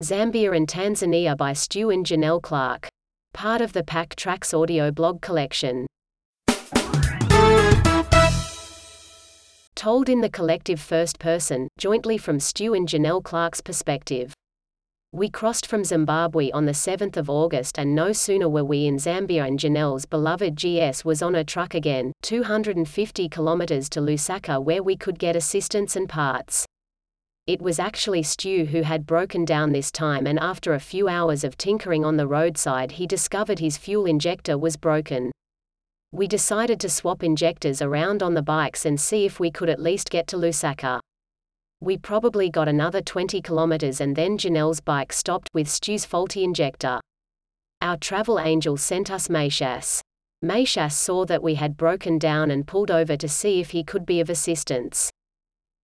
Zambia and Tanzania by Stu and Janelle Clark. Part of the Pack Tracks audio blog collection. Told in the collective first person, jointly from Stu and Janelle Clark's perspective. We crossed from Zimbabwe on the 7th of August and no sooner were we in Zambia and Janelle's beloved GS was on a truck again, 250 kilometers to Lusaka where we could get assistance and parts. It was actually Stu who had broken down this time and after a few hours of tinkering on the roadside he discovered his fuel injector was broken. We decided to swap injectors around on the bikes and see if we could at least get to Lusaka. We probably got another 20 kilometers and then Janelle's bike stopped with Stu's faulty injector. Our travel angel sent us Matias. Matias saw that we had broken down and pulled over to see if he could be of assistance.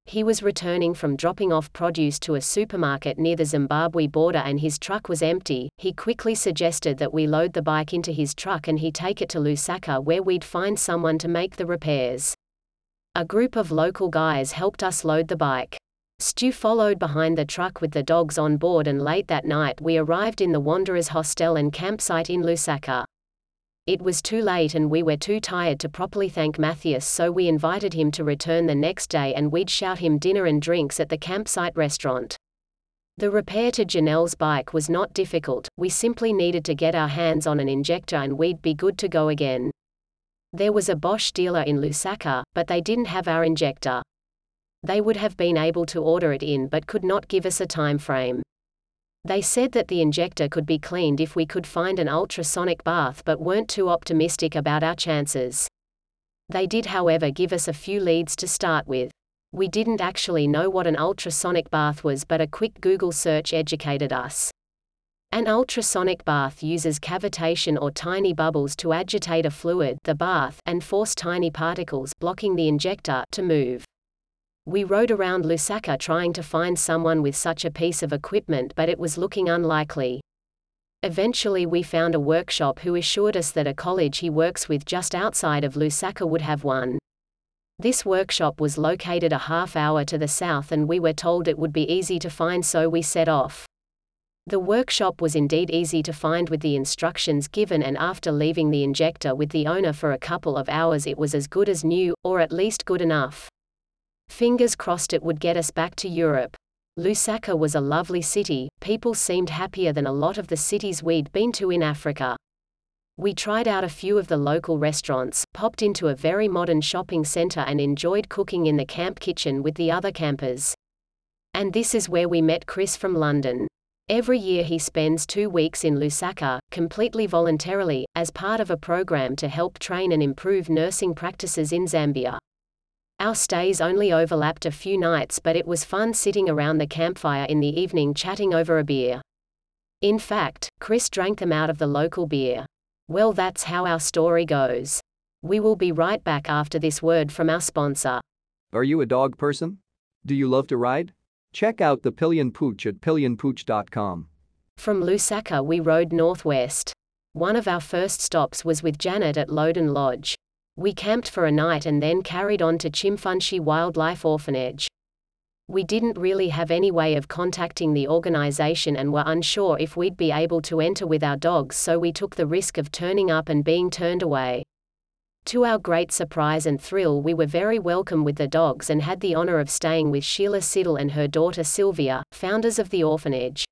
He was returning from dropping off produce to a supermarket near the Zimbabwe border and his truck was empty. He quickly suggested that we load the bike into his truck and he take it to Lusaka where we'd find someone to make the repairs. A group of local guys helped us load the bike. Stu followed behind the truck with the dogs on board and late that night we arrived in the Wanderers Hostel and campsite in Lusaka. It was too late and we were too tired to properly thank Matias so we invited him to return the next day and we'd shout him dinner and drinks at the campsite restaurant. The repair to Janelle's bike was not difficult, we simply needed to get our hands on an injector and we'd be good to go again. There was a Bosch dealer in Lusaka, but they didn't have our injector. They would have been able to order it in but could not give us a time frame. They said that the injector could be cleaned if we could find an ultrasonic bath but weren't too optimistic about our chances. They did however give us a few leads to start with. We didn't actually know what an ultrasonic bath was but a quick Google search educated us. An ultrasonic bath uses cavitation or tiny bubbles to agitate a fluid the bath and force tiny particles blocking the injector to move. We rode around Lusaka trying to find someone with such a piece of equipment but it was looking unlikely. Eventually we found a workshop who assured us that a college he works with just outside of Lusaka would have one. This workshop was located a half hour to the south and we were told it would be easy to find so we set off. The workshop was indeed easy to find with the instructions given and after leaving the injector with the owner for a couple of hours it was as good as new, or at least good enough. Fingers crossed it would get us back to Europe. Lusaka was a lovely city, people seemed happier than a lot of the cities we'd been to in Africa. We tried out a few of the local restaurants, popped into a very modern shopping center and enjoyed cooking in the camp kitchen with the other campers. And this is where we met Chris from London. Every year he spends two weeks in Lusaka, completely voluntarily, as part of a program to help train and improve nursing practices in Zambia. Our stays only overlapped a few nights but it was fun sitting around the campfire in the evening chatting over a beer. In fact, Chris drank them out of the local beer. Well that's how our story goes. We will be right back after this word from our sponsor. Are you a dog person? Do you love to ride? Check out the Pillion Pooch at pillionpooch.com. From Lusaka we rode northwest. One of our first stops was with Janet at Loden Lodge. We camped for a night and then carried on to Chimfunshi Wildlife Orphanage. We didn't really have any way of contacting the organization and were unsure if we'd be able to enter with our dogs, so we took the risk of turning up and being turned away. To our great surprise and thrill, we were very welcome with the dogs and had the honor of staying with Sheila Siddle and her daughter Sylvia, founders of the orphanage.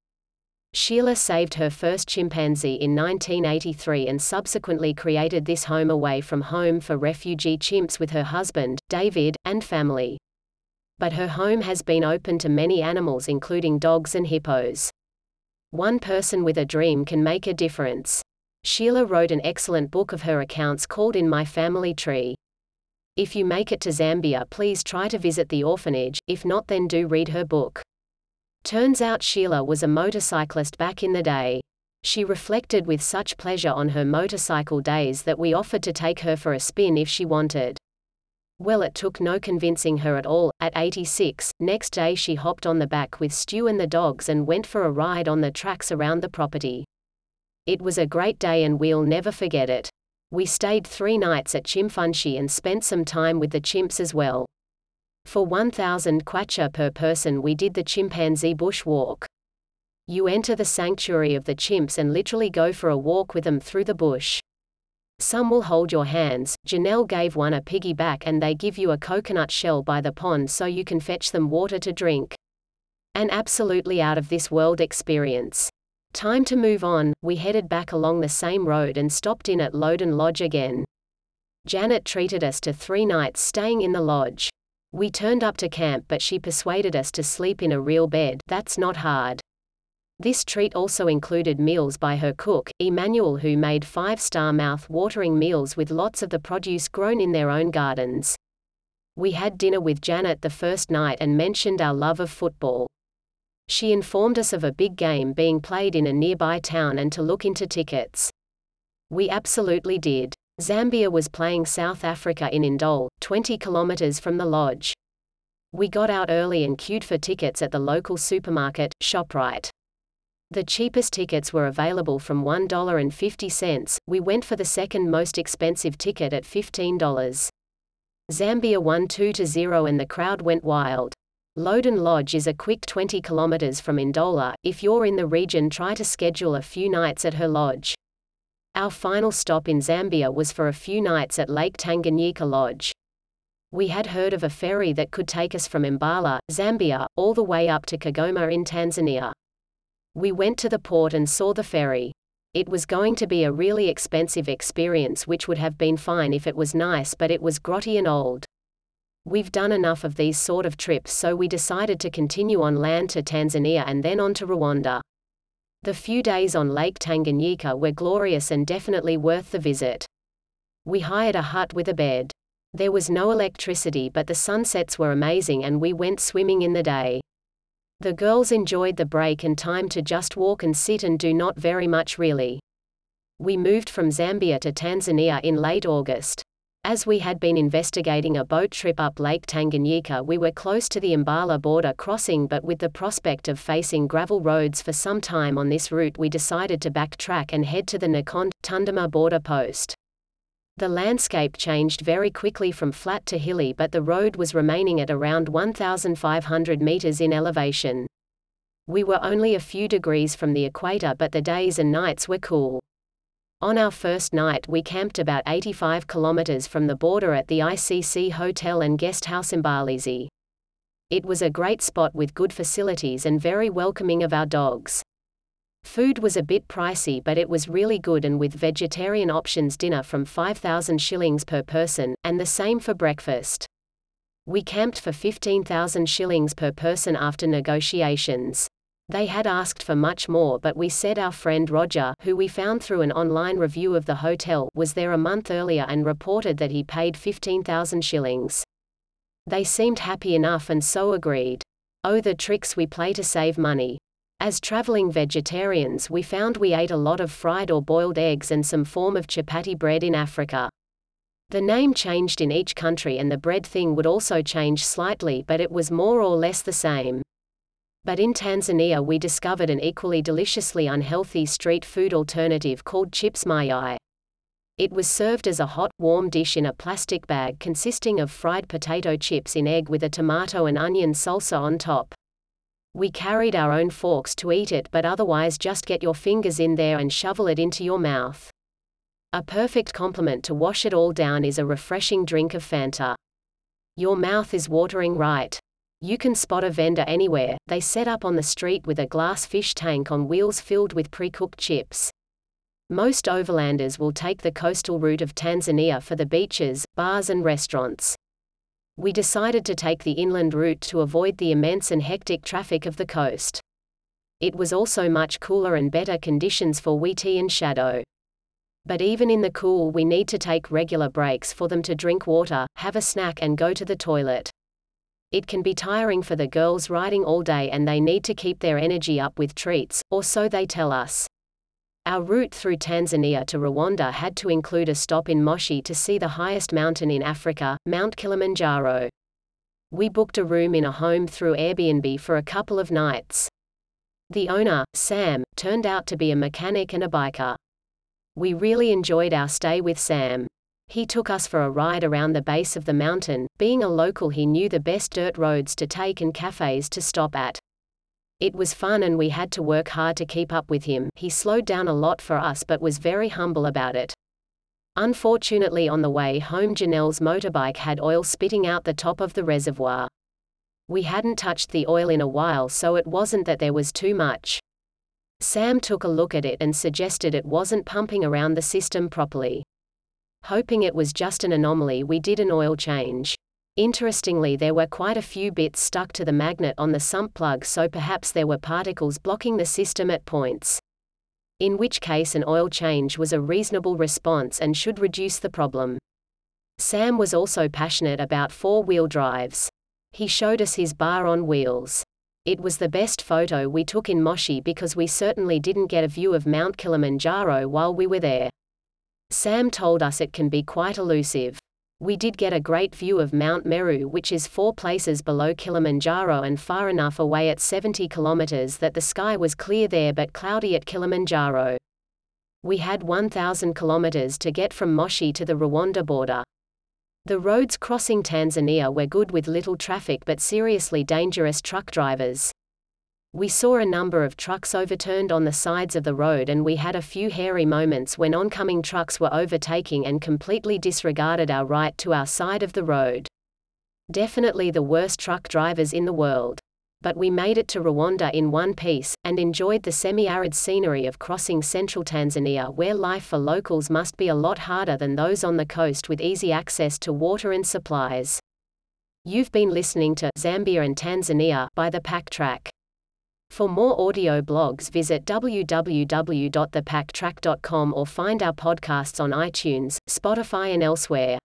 Sheila saved her first chimpanzee in 1983 and subsequently created this home away from home for refugee chimps with her husband, David, and family. But her home has been open to many animals including dogs and hippos. One person with a dream can make a difference. Sheila wrote an excellent book of her accounts called In My Family Tree. If you make it to Zambia please try to visit the orphanage, if not then do read her book. Turns out Sheila was a motorcyclist back in the day. She reflected with such pleasure on her motorcycle days that we offered to take her for a spin if she wanted. Well, it took no convincing her at all. At 86, next day she hopped on the back with Stu and the dogs and went for a ride on the tracks around the property. It was a great day and we'll never forget it. We stayed three nights at Chimfunshi and spent some time with the chimps as well. For 1,000 kwacha per person we did the chimpanzee bush walk. You enter the sanctuary of the chimps and literally go for a walk with them through the bush. Some will hold your hands. Janelle gave one a piggyback and they give you a coconut shell by the pond so you can fetch them water to drink. An absolutely out of this world experience. Time to move on, we headed back along the same road and stopped in at Loden Lodge again. Janet treated us to three nights staying in the lodge. We turned up to camp but she persuaded us to sleep in a real bed, that's not hard. This treat also included meals by her cook, Emmanuel who made five-star mouth-watering meals with lots of the produce grown in their own gardens. We had dinner with Janet the first night and mentioned our love of football. She informed us of a big game being played in a nearby town and to look into tickets. We absolutely did. Zambia was playing South Africa in Ndola, 20 kilometers from the lodge. We got out early and queued for tickets at the local supermarket, ShopRite. The cheapest tickets were available from $1.50. We went for the second most expensive ticket at $15. Zambia won 2 to 0 and the crowd went wild. Loden Lodge is a quick 20 kilometers from Ndola. If you're in the region, try to schedule a few nights at her lodge. Our final stop in Zambia was for a few nights at Lake Tanganyika Lodge. We had heard of a ferry that could take us from Mbala, Zambia, all the way up to Kigoma in Tanzania. We went to the port and saw the ferry. It was going to be a really expensive experience, which would have been fine if it was nice, but it was grotty and old. We've done enough of these sort of trips, so we decided to continue on land to Tanzania and then on to Rwanda. The few days on Lake Tanganyika were glorious and definitely worth the visit. We hired a hut with a bed. There was no electricity, but the sunsets were amazing, and we went swimming in the day. The girls enjoyed the break and time to just walk and sit and do not very much really. We moved from Zambia to Tanzania in late August. As we had been investigating a boat trip up Lake Tanganyika, we were close to the Mbala border crossing, but with the prospect of facing gravel roads for some time on this route, we decided to backtrack and head to the Nakonde Tunduma border post. The landscape changed very quickly from flat to hilly but the road was remaining at around 1,500 meters in elevation. We were only a few degrees from the equator but the days and nights were cool. On our first night we camped about 85 kilometers from the border at the ICC Hotel and Guest House in Mbalizi. It was a great spot with good facilities and very welcoming of our dogs. Food was a bit pricey but it was really good and with vegetarian options dinner from 5,000 shillings per person, and the same for breakfast. We camped for 15,000 shillings per person after negotiations. They had asked for much more but we said our friend Roger, who we found through an online review of the hotel, was there a month earlier and reported that he paid 15,000 shillings. They seemed happy enough and so agreed. Oh the tricks we play to save money. As traveling vegetarians we found we ate a lot of fried or boiled eggs and some form of chapati bread in Africa. The name changed in each country and the bread thing would also change slightly but it was more or less the same. But in Tanzania we discovered an equally deliciously unhealthy street food alternative called chips mayai. It was served as a hot, warm dish in a plastic bag consisting of fried potato chips in egg with a tomato and onion salsa on top. We carried our own forks to eat it, but otherwise just get your fingers in there and shovel it into your mouth. A perfect complement to wash it all down is a refreshing drink of Fanta. Your mouth is watering right. You can spot a vendor anywhere, they set up on the street with a glass fish tank on wheels filled with pre cooked chips. Most overlanders will take the coastal route of Tanzania for the beaches, bars, and restaurants we decided to take the inland route to avoid the immense and hectic traffic of the coast. It was also much cooler and better conditions for Wheatie and Shadow. But even in the cool, we need to take regular breaks for them to drink water, have a snack, and go to the toilet. It can be tiring for the girls riding all day and they need to keep their energy up with treats, or so they tell us. Our route through Tanzania to Rwanda had to include a stop in Moshi to see the highest mountain in Africa, Mount Kilimanjaro. We booked a room in a home through Airbnb for a couple of nights. The owner, Sam, turned out to be a mechanic and a biker. We really enjoyed our stay with Sam. He took us for a ride around the base of the mountain, being a local he knew the best dirt roads to take and cafes to stop at. It was fun and we had to work hard to keep up with him. He slowed down a lot for us but was very humble about it. Unfortunately, on the way home, Janelle's motorbike had oil spitting out the top of the reservoir. We hadn't touched the oil in a while, so it wasn't that there was too much. Sam took a look at it and suggested it wasn't pumping around the system properly. Hoping it was just an anomaly, we did an oil change. Interestingly, there were quite a few bits stuck to the magnet on the sump plug, so perhaps there were particles blocking the system at points. In which case, an oil change was a reasonable response and should reduce the problem. Sam was also passionate about four wheel drives. He showed us his bar on wheels. It was the best photo we took in Moshi because we certainly didn't get a view of Mount Kilimanjaro while we were there. Sam told us it can be quite elusive. We did get a great view of Mount Meru, which is four places below Kilimanjaro and far enough away at 70 kilometers that the sky was clear there but cloudy at Kilimanjaro. We had 1,000 kilometers to get from Moshi to the Rwanda border. The roads crossing Tanzania were good with little traffic but seriously dangerous truck drivers. We saw a number of trucks overturned on the sides of the road and we had a few hairy moments when oncoming trucks were overtaking and completely disregarded our right to our side of the road. Definitely the worst truck drivers in the world but we made it to Rwanda in one piece, and enjoyed the semi-arid scenery of crossing central Tanzania where life for locals must be a lot harder than those on the coast with easy access to water and supplies. You've been listening to Zambia and Tanzania by the Pack Track. For more audio blogs visit www.thepacktrack.com or find our podcasts on iTunes, Spotify and elsewhere.